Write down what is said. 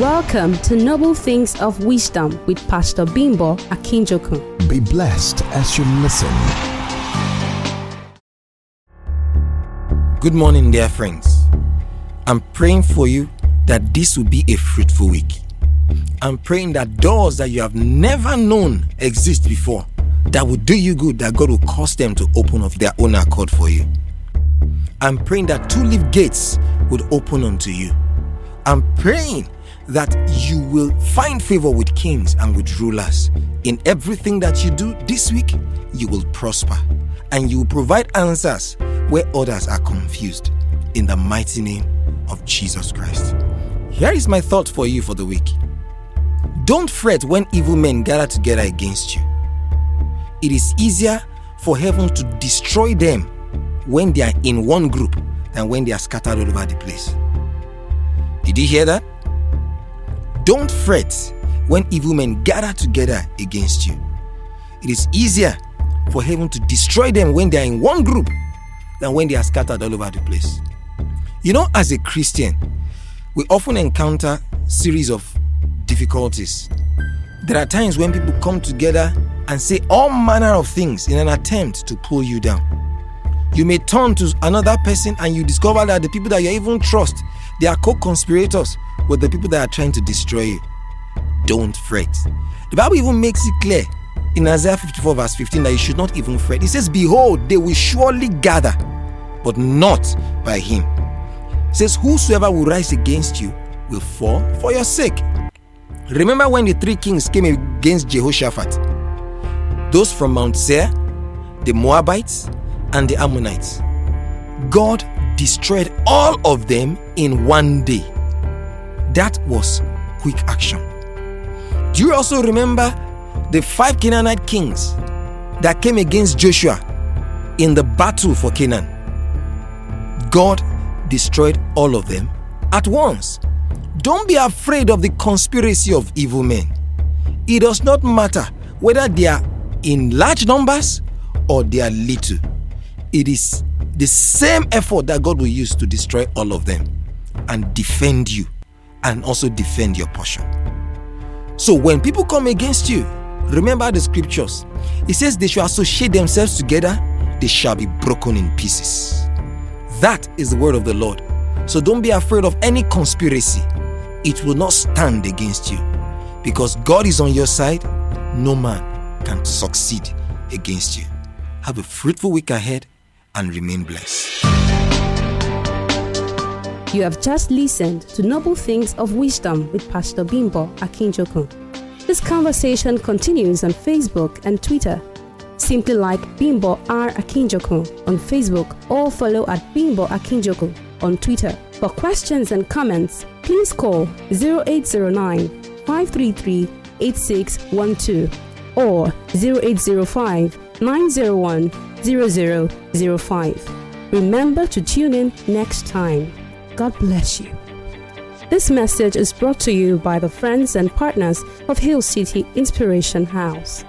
Welcome to Noble Things of Wisdom with Pastor Bimbo Akinjokun. Be blessed as you listen. Good morning, dear friends. I'm praying for you that this will be a fruitful week. I'm praying that doors that you have never known exist before that will do you good, that God will cause them to open of their own accord for you. I'm praying that two leaf gates would open unto you. I'm praying that you will find favor with kings and with rulers. In everything that you do this week, you will prosper and you will provide answers where others are confused. In the mighty name of Jesus Christ. Here is my thought for you for the week. Don't fret when evil men gather together against you. It is easier for heaven to destroy them when they are in one group than when they are scattered all over the place. Did you hear that? Don't fret when evil men gather together against you. It is easier for heaven to destroy them when they are in one group than when they are scattered all over the place. You know, as a Christian, we often encounter series of difficulties. There are times when people come together and say all manner of things in an attempt to pull you down. You may turn to another person and you discover that the people that you even trust, they are co-conspirators with the people that are trying to destroy you. Don't fret. The Bible even makes it clear in Isaiah 54 verse 15 that you should not even fret. It says, Behold, they will surely gather, but not by him. It says, Whosoever will rise against you will fall for your sake. Remember when the three kings came against Jehoshaphat? Those from Mount Seir, the Moabites, and the Ammonites. God destroyed all of them in one day. That was quick action. Do you also remember the five Canaanite kings that came against Joshua in the battle for Canaan? God destroyed all of them at once. Don't be afraid of the conspiracy of evil men. It does not matter whether they are in large numbers or they are little. It is the same effort that God will use to destroy all of them and defend you and also defend your portion. So when people come against you, remember the scriptures. It says they shall associate themselves together, they shall be broken in pieces. That is the word of the Lord. So don't be afraid of any conspiracy. It will not stand against you. Because God is on your side, no man can succeed against you. Have a fruitful week ahead and remain blessed. You have just listened to Noble Things of Wisdom with Pastor Bimbo Akinjokun. This conversation continues on Facebook and Twitter. Simply like Bimbo R. Akinjokun on Facebook or follow at Bimbo Akinjokun on Twitter. For questions and comments, please call 0809 533 8612 or 0805 901 0005. Remember to tune in next time. God bless you. This message is brought to you by the friends and partners of Hill City Inspiration House.